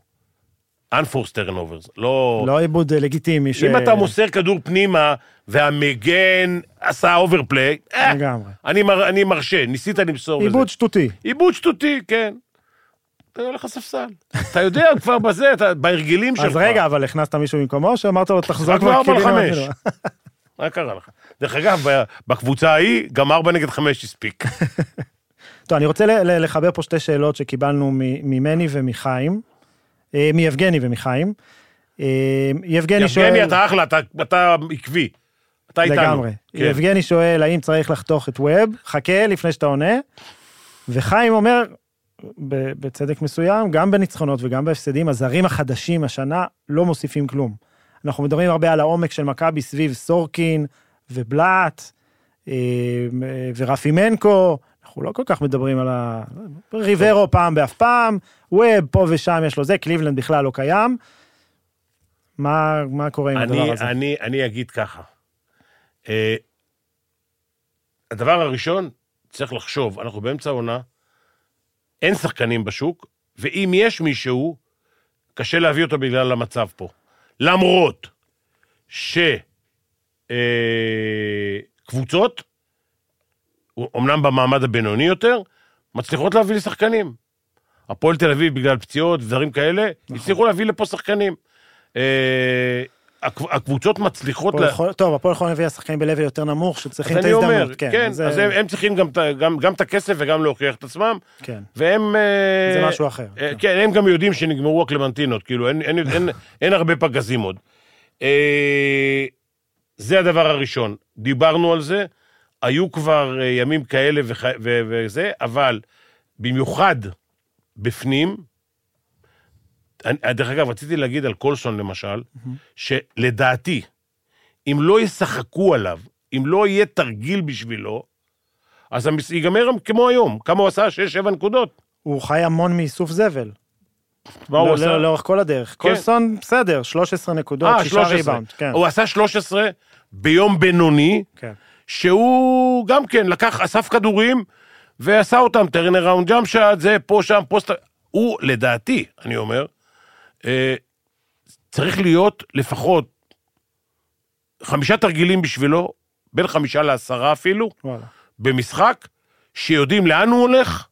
unforced turnovers, לא... לא איבוד אה, לגיטימי. ש- אם אתה מוסר כדור פנימה והמגן עשה overplay, אה, לגמרי. אני, מר, אני מרשה, ניסית למסור איבוד בזה. שטותי. איבוד שטותי, כן. אתה הולך לספסל. אתה יודע כבר בזה, אתה, בהרגלים שלך. אז רגע, אבל הכנסת מישהו במקומו, שאמרת לו תחזור לחמש. כאילו? מה קרה לך? דרך אגב, בקבוצה ההיא, גם ארבע נגד חמש הספיק. טוב, אני רוצה לחבר פה שתי שאלות שקיבלנו ממני ומחיים, מיבגני ומחיים. אה, יבגני שואל... יבגני, אתה אחלה, אתה- אתה עקבי. אתה איתנו. לגמרי. כן. יבגני שואל, האם צריך לחתוך את ווב? חכה לפני שאתה עונה. וחיים אומר, בצדק מסוים, גם בניצחונות וגם בהפסדים, הזרים החדשים השנה לא מוסיפים כלום. אנחנו מדברים הרבה על העומק של מכבי סביב סורקין ובלאט אה, ורפי מנקו, אנחנו לא כל כך מדברים על ה... ריברו פעם באף פעם, ווב פה ושם יש לו זה, קליבלנד בכלל לא קיים. מה, מה קורה עם הדבר אני, הזה? אני, אני אגיד ככה. אה, הדבר הראשון, צריך לחשוב, אנחנו באמצע העונה, אין שחקנים בשוק, ואם יש מישהו, קשה להביא אותו בגלל המצב פה. למרות שקבוצות, אומנם במעמד הבינוני יותר, מצליחות להביא לי שחקנים. הפועל תל אביב, בגלל פציעות ודברים כאלה, נכון. הצליחו להביא לפה שחקנים. אה, הקב- הקבוצות מצליחות... לה- יכול- טוב, הפועל יכולים להביא שחקנים ב-level יותר נמוך שצריכים את אני אומר, ההזדמנות. כן, זה- אז הם, הם צריכים גם, גם, גם את הכסף וגם להוכיח את עצמם, כן, והם... אה, זה משהו אחר. אה, כן. כן, הם גם יודעים שנגמרו הקלמנטינות, כאילו, אין, אין, אין, אין הרבה פגזים עוד. אה, זה הדבר הראשון. דיברנו על זה, היו כבר אה, ימים כאלה וח, ו, וזה, אבל במיוחד בפנים, אני, דרך אגב, רציתי להגיד על קולסון למשל, שלדעתי, אם לא ישחקו עליו, אם לא יהיה תרגיל בשבילו, אז המס- ייגמר כמו היום. כמה הוא עשה? 6-7 נקודות. הוא חי המון מאיסוף זבל. מה הוא לא- עשה? לא- לאורך כל הדרך. קולסון, בסדר, 13 נקודות, אה, 6 13. ריבאונד. כן, הוא עשה 13 ביום בינוני, כן. שהוא גם כן לקח, אסף כדורים, ועשה אותם, turn around jump shot, זה פה, שם, פוסט... הוא, לדעתי, אני אומר, אה, צריך להיות לפחות חמישה תרגילים בשבילו, בין חמישה לעשרה אפילו, וואלה. במשחק, שיודעים לאן הוא הולך,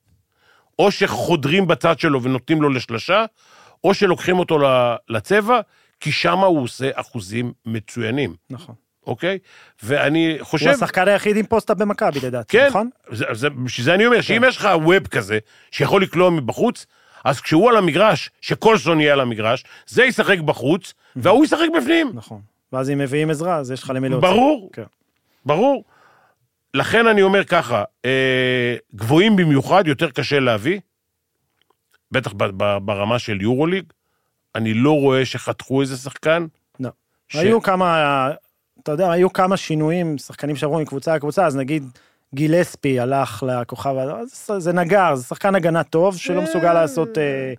או שחודרים בצד שלו ונותנים לו לשלשה, או שלוקחים אותו לצבע, כי שם הוא עושה אחוזים מצוינים, נכון. אוקיי? ואני הוא חושב... השחקן היחיד עם פוסט-אפ במכבי לדעתי, כן, נכון? זה, בשביל זה אני אומר, שאם יש לך ווב כזה, שיכול לקלוע מבחוץ, אז כשהוא על המגרש, שקולסון יהיה על המגרש, זה ישחק בחוץ, וההוא ישחק בפנים. נכון. ואז אם מביאים עזרה, אז יש לך למי להוציא. ברור, כן. ברור. לכן אני אומר ככה, אה, גבוהים במיוחד, יותר קשה להביא, בטח ב- ב- ברמה של יורוליג. אני לא רואה שחתכו איזה שחקן. לא. ש- היו כמה, אתה יודע, היו כמה שינויים, שחקנים שעברו מקבוצה לקבוצה, אז נגיד גילספי הלך לכוכב, אז זה נגר, זה שחקן הגנה טוב, שלא מסוגל לעשות אה,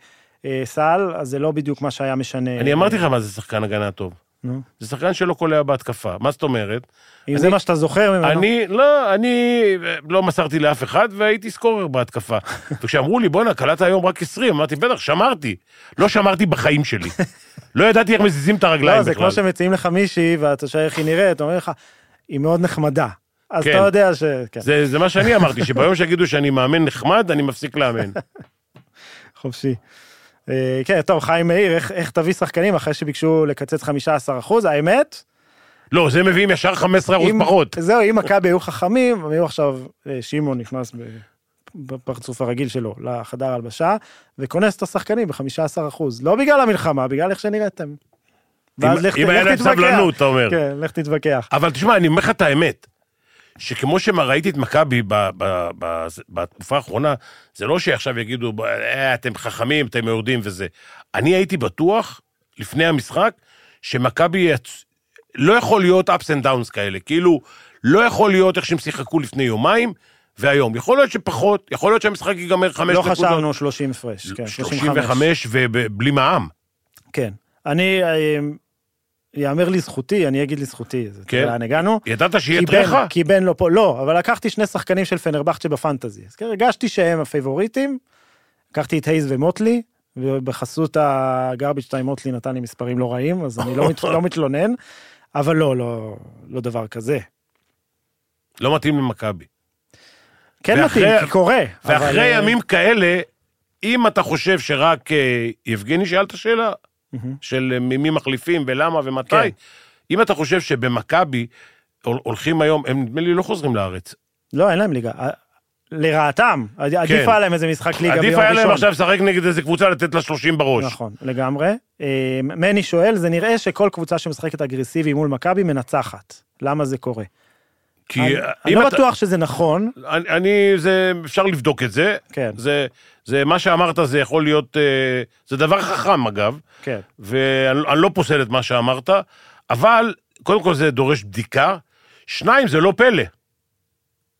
אה, סל, אז זה לא בדיוק מה שהיה משנה. אני אמרתי לך מה זה שחקן הגנה טוב. נו. זה שחקן שלא קולע בהתקפה. מה זאת אומרת? אם זה מה שאתה זוכר ממנו. אני, לא, אני לא מסרתי לאף אחד והייתי סקורר בהתקפה. וכשאמרו לי, בואנה, קלעת היום רק 20, אמרתי, בטח, שמרתי. לא שמרתי בחיים שלי. לא ידעתי איך מזיזים את הרגליים לא, זה בכלל. כמו שמציעים לך מישהי, ואתה שואל איך היא נראית, אומר לך, היא מאוד נחמדה. אז כן. אתה יודע ש... כן, זה, זה מה שאני אמרתי, שביום שיגידו שאני מאמן נחמד, אני מפסיק לאמן. חופשי. אה, כן, טוב, חיים מאיר, איך- איך תביא שחקנים אחרי שביקשו לקצץ 15 אחוז? האמת, לא, זה מביאים ישר 15 אחוז פחות. זהו, אם מכבי היו חכמים, הם היו עכשיו, אה, שמעון נכנס בפרצוף הרגיל שלו לחדר הלבשה, וכונס את השחקנים ב-15 אחוז. לא בגלל המלחמה, בגלל איך שנראיתם. ואז אם- לך אם היה להם. סבלנות, אתה אומר. כן, לך תתווכח. אבל תשמע, אני אומר לך את האמת, שכמו שראיתי את מכבי בתקופה האחרונה, זה לא שעכשיו יגידו, "בוא, אה, אתם חכמים, אתם יורדים וזה. אני הייתי בטוח, לפני המשחק, שמכבי יצ... לא יכול להיות ups and downs כאלה, כאילו, לא יכול להיות איך שהם שיחקו לפני יומיים והיום. יכול להיות שפחות, יכול להיות שהמשחק ייגמר חמש לא נקודות. חשבנו 30 הפרש, כן, 35. 35 ובלי מע"מ. כן. אני, אה, יאמר לזכותי, אני אגיד לזכותי, כן. לאן הגענו. ידעת שיהיה טרחה? כי בן לא פה, לא, אבל לקחתי שני שחקנים של פנרבכצ'ה בפנטזי. אז כן, הרגשתי שהם הפייבוריטים, לקחתי את הייז ומוטלי, ובחסות הגרביץ' טיים מוטלי נתן לי מספרים לא רעים, אז אני לא, מת, לא מתלונן, אבל לא, לא, לא דבר כזה. לא מתאים למכבי. כן ואחרי- מתאים, כי קורה. אבל, ואחרי אה, ימים כאלה, אם אתה חושב שרק אה, יבגני שאל את השאלה. של אה, מי מחליפים ולמה ומתי, כן. אם אתה חושב שבמכבי הול- הולכים היום, הם נדמה לי לא חוזרים לארץ. לא, אין להם ליגה. לרעתם, עדיף היה להם איזה משחק ליגה ביום עדיף ראשון. היה להם עכשיו לשחק נגד איזה קבוצה, לתת לה 30 בראש. נכון, לגמרי. אה, מני שואל, זה נראה שכל קבוצה שמשחקת אגרסיבי מול מכבי מנצחת. למה זה קורה? כי אני, אני לא אתה- בטוח שזה נכון, אני, אני, זה, אפשר לבדוק את זה. כן, זה, זה, מה שאמרת זה יכול להיות, אה, זה דבר חכם אגב, כן. ואני אני לא פוסל את מה שאמרת, אבל קודם כל זה דורש בדיקה. שניים, זה לא פלא.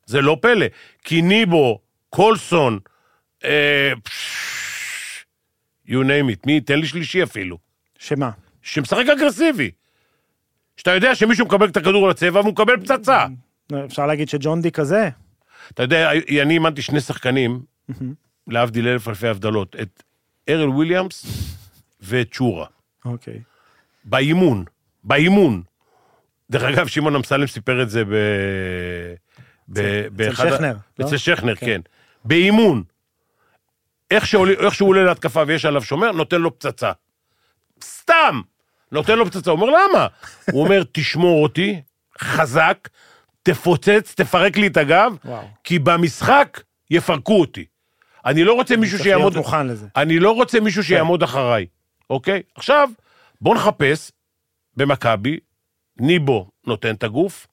זה לא פלא. כי ניבו, קולסון, אה, פש, you name it, מי, תן לי שלישי אפילו, שמה? שמשחק אגרסיבי. שאתה יודע שמישהו מקבל את הכדור לצבע והוא מקבל פצצה. אפשר להגיד שג'ון די כזה? אתה יודע, אני אימנתי שני שחקנים, להבדיל אלף אלפי הבדלות, את ארל וויליאמס ואת צ'ורה. אוקיי. באימון, באימון. דרך אגב, שמעון אמסלם סיפר את זה ב... ב... אצל שכנר, לא? אצל שכנר, כן. כן. באימון. איך שהוא עולה להתקפה ויש עליו שומר, נותן לו פצצה. סתם! נותן לו פצצה. הוא אומר, למה? הוא אומר, תשמור אותי, חזק, תפוצץ, תפרק לי את הגב, וואו. כי במשחק יפרקו אותי. אני לא רוצה מישהו צריך להיות שיעמוד... מוכן לזה. אני לא רוצה מישהו שיעמוד אחריי, אוקיי? עכשיו, בוא נחפש במכבי, ניבו נותן את הגוף,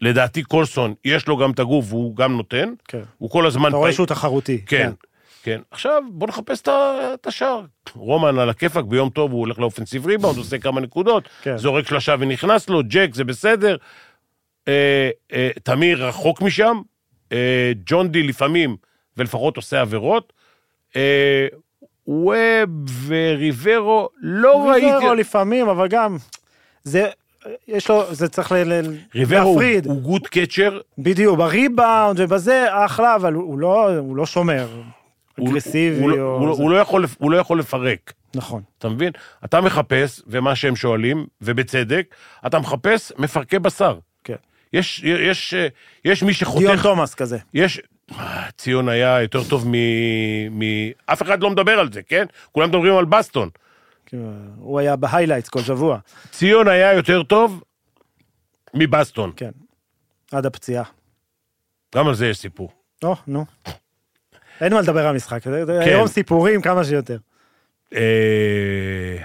לדעתי קולסון, יש לו גם את הגוף והוא גם נותן, כן. הוא כל הזמן... אתה רואה. שהוא תחרותי. כן, כן. עכשיו, בוא נחפש את השער. רומן על הכיפאק, ביום טוב הוא הולך לאופנסיב ריבאונד, עושה כמה נקודות, כן. זורק שלושה ונכנס לו, ג'ק זה בסדר. אה, אה, תמיר רחוק משם, אה, ג'ון די לפעמים, ולפחות עושה עבירות. אה, ווב וריברו, לא ראיתי... ריברו לפעמים, אבל גם... זה... יש לו, זה צריך ל- ל- ריברו להפריד. הוא good catcher, בדיוק, בריבאונד ובזה, אחלה, אבל הוא לא, הוא לא שומר. אגרסיבי הוא לא- או... הוא לא-. הוא לא יכול הוא לא יכול לפרק. נכון. אתה מבין? אתה מחפש, ומה שהם שואלים, ובצדק, אתה מחפש מפרקי בשר. כן. יש, יש, יש מי שחותך, תומאס כזה. יש, אה, ציון היה יותר טוב מ... מ... אף אחד לא מדבר על זה, כן? כולם מדברים על בסטון. כאילו, הוא היה ב highlights כל שבוע. ציון היה יותר טוב מבסטון. כן. עד הפציעה. גם על זה יש סיפור. או, נו. אין מה לדבר על המשחק. כן. היום סיפורים כמה שיותר. אה,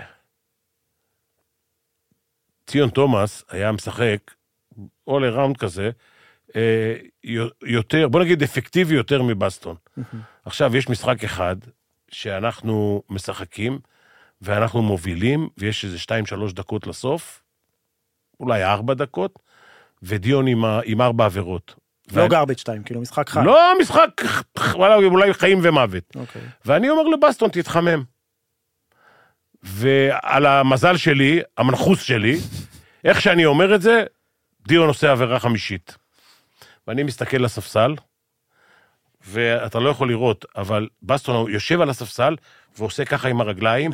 ציון תומאס היה משחק, all around כזה, אה, יו- יותר, בוא נגיד אפקטיבי יותר מבסטון. עכשיו, יש משחק אחד שאנחנו משחקים, ואנחנו מובילים, ויש איזה 2-3 דקות לסוף, אולי 4 דקות, ודיון עם, ה- עם 4 עבירות. לא ואני- גרביץ' 2, כאילו משחק חי. לא משחק, וואלה, אולי חיים ומוות. אוקיי. ואני אומר לבסטון, תתחמם. ועל המזל שלי, המנחוס שלי, איך שאני אומר את זה, דיון עושה עבירה חמישית. ואני מסתכל לספסל, ואתה לא יכול לראות, אבל בסטון יושב על הספסל ועושה ככה עם הרגליים,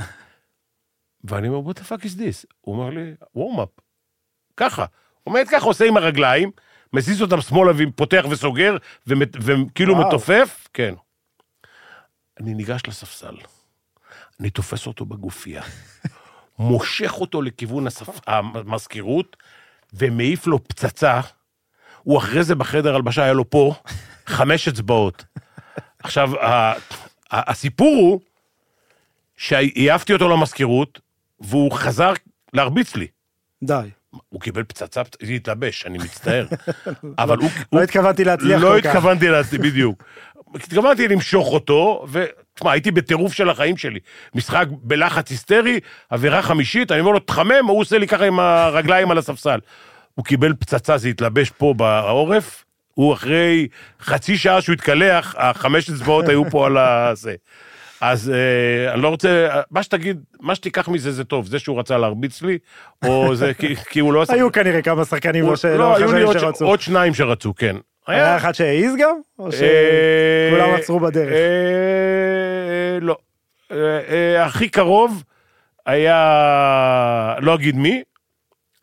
ואני אומר, what the fuck is this? הוא אומר לי, warm-up. ככה. עומד ככה, עושה עם הרגליים, מזיז אותם שמאלה ופותח וסוגר, וכאילו. מתופף, כן. אני ניגש לספסל, אני תופס אותו בגופייה, מושך אותו לכיוון הספ... המזכירות, ומעיף לו פצצה. הוא אחרי זה בחדר הלבשה, היה לו פה חמש אצבעות. עכשיו, הסיפור הוא שהעפתי אותו למזכירות, והוא חזר להרביץ לי. די. הוא קיבל פצצה, זה התלבש, אני מצטער. אבל הוא... הוא- לא התכוונתי להצליח לא כל כך. התכוונתי להצליח, בדיוק. התכוונתי למשוך אותו, ותשמע, הייתי בטירוף של החיים שלי. משחק בלחץ היסטרי, עבירה חמישית, אני אומר לו, תחמם, הוא עושה לי ככה עם הרגליים על הספסל. הוא קיבל פצצה, זה התלבש פה בעורף, הוא אחרי חצי שעה שהוא התקלח, החמש אצבעות היו פה על הזה. אז אה, אני לא רוצה, מה שתגיד, מה שתיקח מזה זה טוב, זה שהוא רצה להרביץ לי, או זה כי, כי הוא לא עשה... היו כנראה כמה שחקנים לא שלא לא, היו לי עוד ש- שרצו. עוד שניים שרצו, כן. היה אחד שהעז גם? או אה, שכולם עצרו בדרך? לא. אה, אה, הכי קרוב היה, לא אגיד מי,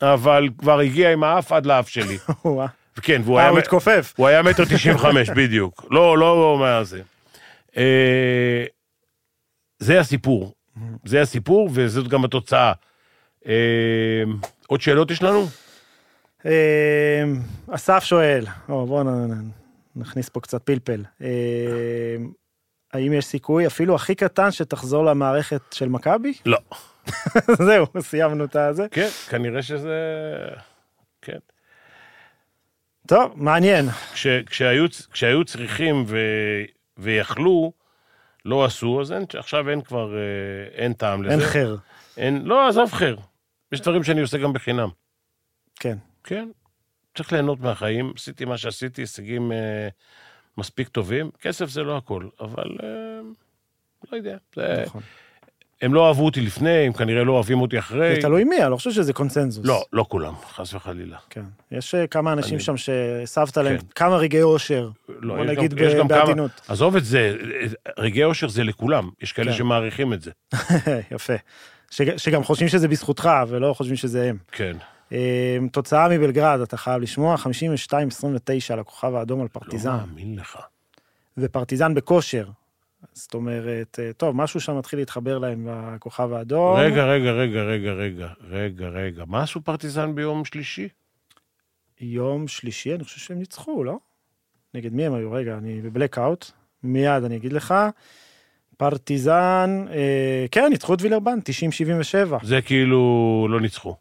אבל כבר הגיע עם האף עד לאף שלי. כן, והוא אה, היה... הוא מ- התכופף. הוא היה מטר תשעים וחמש, בדיוק. לא, לא מה זה. אה, זה הסיפור. זה הסיפור, וזאת גם התוצאה. אה, עוד שאלות יש לנו? אסף שואל, או, בואו נכניס פה קצת פלפל. האם יש סיכוי, אפילו הכי קטן, שתחזור למערכת של מכבי? לא. זהו, סיימנו את הזה. כן, כנראה שזה... כן. טוב, מעניין. כש, כשהיו, כשהיו צריכים ו, ויכלו, לא עשו, אז אין, עכשיו אין כבר, אה, אין טעם לזה. אין חר. אין, לא, עזוב חר. יש דברים שאני עושה גם בחינם. כן. כן, צריך ליהנות מהחיים. עשיתי מה שעשיתי, הישגים אה, מספיק טובים. כסף זה לא הכל, אבל אה, לא יודע. זה, נכון. הם לא אהבו אותי לפני, הם כנראה לא אוהבים אותי אחרי. זה תלוי מי, אני לא חושב שזה קונצנזוס. לא, לא כולם, חס וחלילה. כן. יש אה, כמה אנשים אני- שם שהסבת להם כן. כמה רגעי אושר. לא, בוא נגיד גם, יש ב- גם כמה, בעדינות. עזוב את זה, רגעי אושר זה לכולם, יש כאלה כן. שמעריכים את זה. יפה. שג- שגם חושבים שזה בזכותך ולא חושבים שזה הם. כן. אה, תוצאה מבלגרד, אתה חייב לשמוע, 52-29 לכוכב האדום על לא פרטיזן. מאמין לך. ופרטיזן בכושר. זאת אומרת, אה, טוב, משהו שם מתחיל להתחבר להם בכוכב האדום. רגע, רגע, רגע, רגע, רגע, רגע, רגע. מה עשו פרטיזן ביום שלישי? יום שלישי, אני חושב שהם ניצחו, לא? נגד מי הם היו? רגע, אני בבלקאוט. מיד אני אגיד לך. פרטיזן, אה, כן, ניצחו את וילרבן, 90-77. זה כאילו לא ניצחו.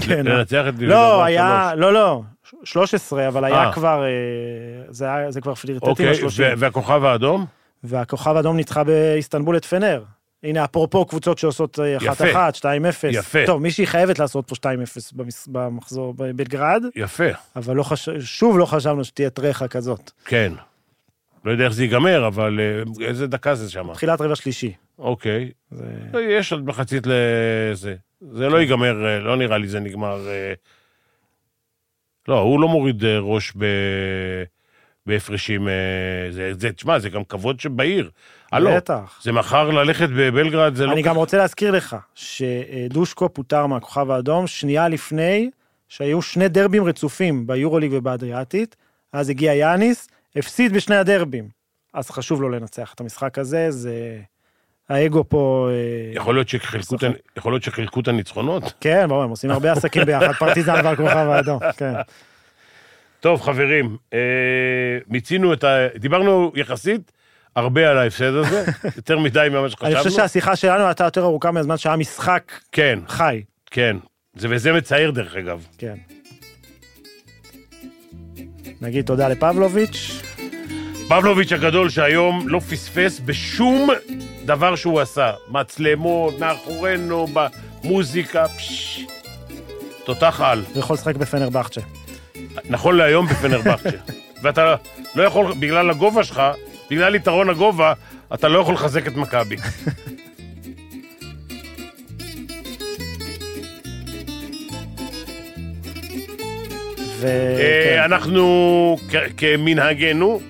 כן, לנצח את לא, היה, לא, לא, 13, אבל היה אה. כבר, אה, זה היה- זה כבר פלירטטי אוקיי, ב-30. ו- והכוכב האדום? והכוכב האדום ניצחה באיסטנבול את פנר. הנה, אפרופו קבוצות שעושות אה, 1-1, 2-0. יפה. טוב, מישהי חייבת לעשות פה 2-0 במס- במחזור בבלגרד, יפה, אבל לא חש... שוב לא חשבנו שתהיה טרחה כזאת. כן. לא יודע איך זה ייגמר, אבל אה, איזה דקה זה שם? תחילת רבע שלישי. אוקיי. זה... יש עוד מחצית לזה. זה לא ייגמר, אה, לא נראה לי זה נגמר... אה, לא, הוא לא מוריד ראש ב... בהפרשים... זה, זה, תשמע, זה גם כבוד שבעיר. הלו, בטח. זה מחר ללכת בבלגרד, זה לא... אני גם רוצה להזכיר לך שדושקו פוטר מהכוכב האדום שנייה לפני שהיו שני דרבים רצופים ביורוליג ובאדריאטית, אז הגיע יאניס, הפסיד בשני הדרבים. אז חשוב לו לנצח את המשחק הזה, זה... האגו פה... אה, יכול להיות שחילקו את הניצחונות? כן, ברור, הם עושים הרבה עסקים ביחד, פרטיזן והכוכב האדום, כן. טוב, חברים, אה, מיצינו את ה... דיברנו יחסית הרבה על ההפסד הזה, יותר מדי ממה אני שחשבנו. חושב שהשיחה שלנו הייתה יותר ארוכה מהזמן שהיה משחק כן, חי. כן. זה, וזה מצער דרך אגב. כן. נגיד תודה לפבלוביץ', פבלוביץ' הגדול שהיום לא פספס בשום דבר שהוא עשה. מצלמות, מאחורינו, במוזיקה, פשש. תותח על. הוא יכול לשחק בפנרבכצ'ה. נכון להיום בפנרבכצ'ה. ואתה לא יכול, בגלל הגובה שלך, בגלל יתרון הגובה, אתה לא יכול לחזק את מכבי. ו... אה, כן. אנחנו כ- כמנהגנו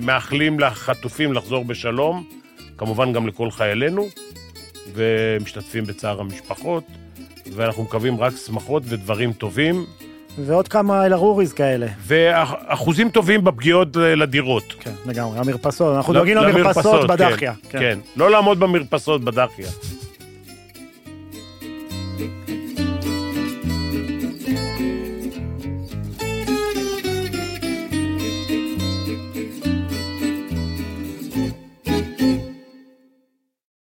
מאחלים לחטופים לחזור בשלום, כמובן גם לכל חיילינו, ומשתתפים בצער המשפחות, ואנחנו מקווים רק שמחות ודברים טובים, ועוד כמה אלארוריז כאלה. ואחוזים טובים בפגיעות לדירות. כן, לגמרי, המרפסות, אנחנו דואגים למרפסות בדחיה. כן, כן. לא לעמוד במרפסות בדחיה.